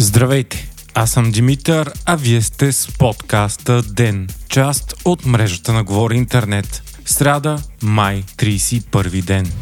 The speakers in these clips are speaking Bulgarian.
Здравейте! Аз съм Димитър, а вие сте с подкаста ДЕН, част от мрежата на Говори Интернет. Сряда, май, 31 ден.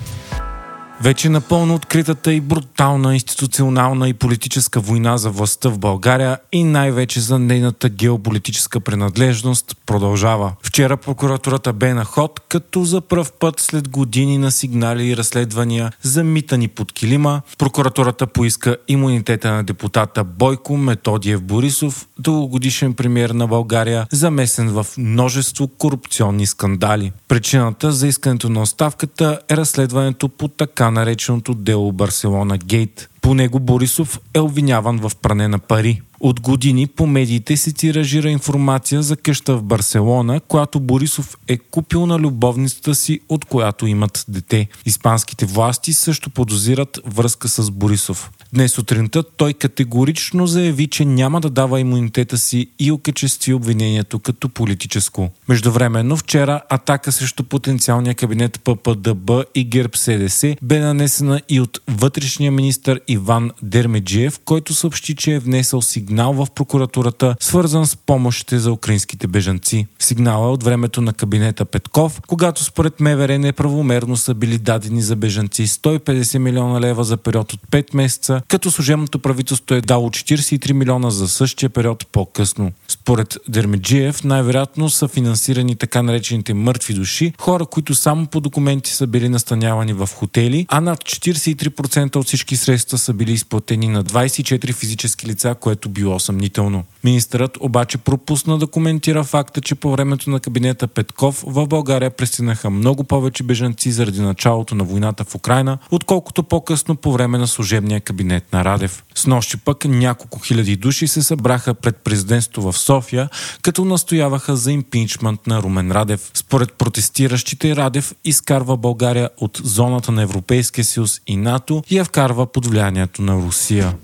Вече напълно откритата и брутална институционална и политическа война за властта в България и най-вече за нейната геополитическа принадлежност продължава. Вчера прокуратурата бе на ход, като за пръв път след години на сигнали и разследвания замитани под килима, прокуратурата поиска имунитета на депутата Бойко Методиев Борисов, дългогодишен премьер на България, замесен в множество корупционни скандали. Причината за искането на оставката е разследването по така нареченото дело Барселона Гейт. По него Борисов е обвиняван в пране на пари. От години по медиите се тиражира информация за къща в Барселона, която Борисов е купил на любовницата си, от която имат дете. Испанските власти също подозират връзка с Борисов. Днес сутринта той категорично заяви, че няма да дава имунитета си и окачестви обвинението като политическо. Междувременно вчера атака срещу потенциалния кабинет ППДБ и ГЕРБ СДС бе нанесена и от вътрешния министр Иван Дермеджиев, който съобщи, че е внесъл сигнал в прокуратурата, свързан с помощите за украинските бежанци. Сигнала е от времето на кабинета Петков, когато според МВР неправомерно са били дадени за бежанци 150 милиона лева за период от 5 месеца, като служебното правителство е дало 43 милиона за същия период по-късно. Според Дермеджиев, най-вероятно са финансирани така наречените мъртви души, хора, които само по документи са били настанявани в хотели, а над 43% от всички средства са били изплатени на 24 физически лица, което било съмнително. Министърът обаче пропусна да коментира факта, че по времето на кабинета Петков в България пристигнаха много повече бежанци заради началото на войната в Украина, отколкото по-късно по време на служебния кабинет на Радев. С нощи пък няколко хиляди души се събраха пред президентство в София, като настояваха за импичмент на Румен Радев. Според протестиращите Радев изкарва България от зоната на Европейския съюз и НАТО и я вкарва под влиянието на Русия.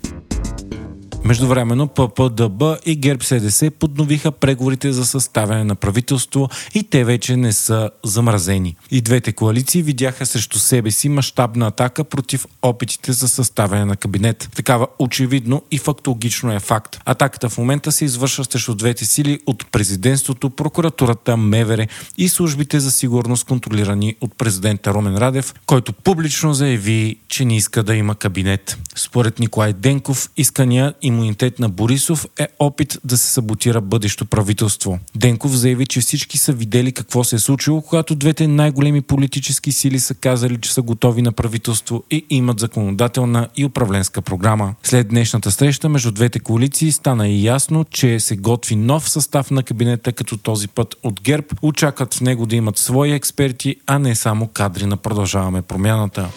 Междувременно ППДБ и ГЕРБ СДС подновиха преговорите за съставяне на правителство и те вече не са замразени. И двете коалиции видяха срещу себе си мащабна атака против опитите за съставяне на кабинет. Такава очевидно и фактологично е факт. Атаката в момента се извършва срещу двете сили от президентството, прокуратурата, МВР и службите за сигурност, контролирани от президента Ромен Радев, който публично заяви, че не иска да има кабинет. Според Николай Денков, искания и имунитет на Борисов е опит да се саботира бъдещо правителство. Денков заяви, че всички са видели какво се е случило, когато двете най-големи политически сили са казали, че са готови на правителство и имат законодателна и управленска програма. След днешната среща между двете коалиции стана и ясно, че се готви нов състав на кабинета, като този път от ГЕРБ очакват в него да имат свои експерти, а не само кадри на продължаваме промяната.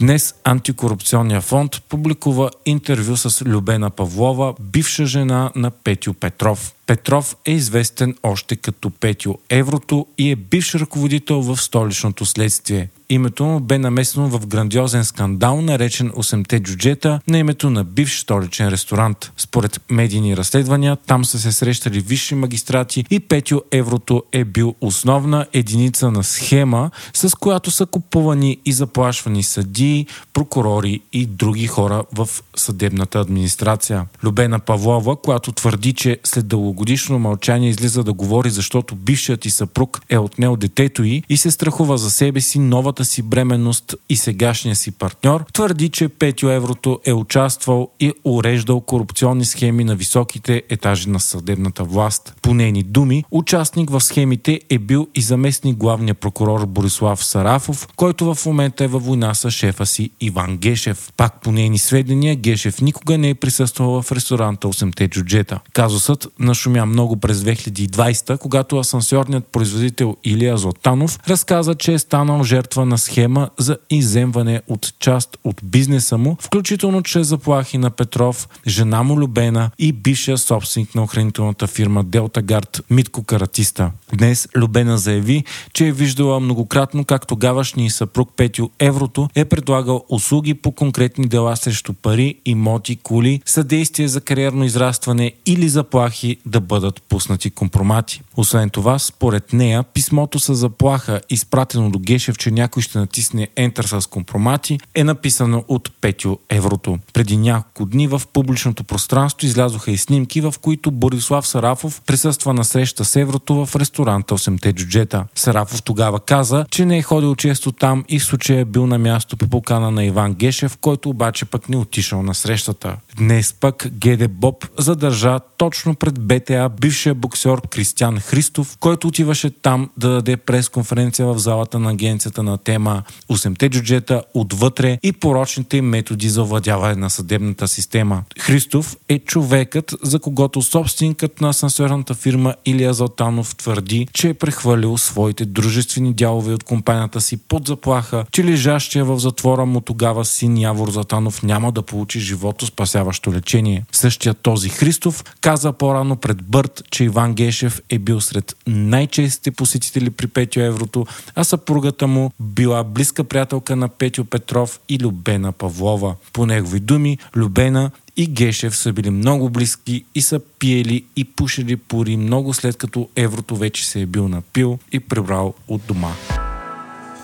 Днес Антикорупционния фонд публикува интервю с Любена Павлова, бивша жена на Петю Петров. Петров е известен още като Петю Еврото и е бивш ръководител в столичното следствие. Името му бе намесено в грандиозен скандал, наречен 8-те джуджета, на името на бивш столичен ресторант. Според медийни разследвания, там са се срещали висши магистрати и Петю Еврото е бил основна единица на схема, с която са купувани и заплашвани съдии, прокурори и други хора в съдебната администрация. Любена Павлова, която твърди, че след дългогодишно мълчание излиза да говори, защото бившият и съпруг е отнел детето й и се страхува за себе си, новата новата си бременност и сегашния си партньор, твърди, че Петю Еврото е участвал и уреждал корупционни схеми на високите етажи на съдебната власт. По нейни думи, участник в схемите е бил и заместник главния прокурор Борислав Сарафов, който в момента е във война с шефа си Иван Гешев. Пак по нейни сведения, Гешев никога не е присъствал в ресторанта 8-те джуджета. Казусът нашумя много през 2020, когато асансьорният производител Илия Златанов разказа, че е станал жертва на схема за иземване от част от бизнеса му, включително чрез заплахи на Петров, жена му Любена и бившия собственик на охранителната фирма Делта Гард Митко Каратиста. Днес Любена заяви, че е виждала многократно как тогавашния съпруг Петю Еврото е предлагал услуги по конкретни дела срещу пари, имоти, кули, съдействие за кариерно израстване или заплахи да бъдат пуснати компромати. Освен това, според нея, писмото с заплаха, изпратено до Гешев, че някой някой ще натисне Enter с компромати, е написано от Петю Еврото. Преди няколко дни в публичното пространство излязоха и снимки, в които Борислав Сарафов присъства на среща с Еврото в ресторанта 8-те джуджета. Сарафов тогава каза, че не е ходил често там и в случая е бил на място по покана на Иван Гешев, който обаче пък не отишъл на срещата. Днес пък Геде Боб задържа точно пред БТА бившия боксер Кристиан Христов, който отиваше там да даде пресконференция в залата на агенцията на тема 8-те джуджета отвътре и порочните методи за овладяване на съдебната система. Христов е човекът, за когото собственикът на асансьорната фирма Илия Залтанов твърди, че е прехвалил своите дружествени дялове от компанията си под заплаха, че лежащия в затвора му тогава син Явор Златанов няма да получи живото спасяващо лечение. Същия този Христов каза по-рано пред Бърт, че Иван Гешев е бил сред най-честите посетители при Петю Еврото, а съпругата му била близка приятелка на Петю Петров и Любена Павлова. По негови думи, Любена и Гешев са били много близки и са пиели и пушили пори много след като Еврото вече се е бил напил и прибрал от дома.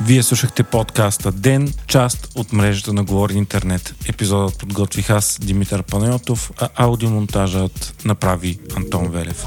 Вие слушахте подкаста Ден, част от мрежата на Говори Интернет. Епизодът подготвих аз, Димитър Панайотов, а аудиомонтажът направи Антон Велев.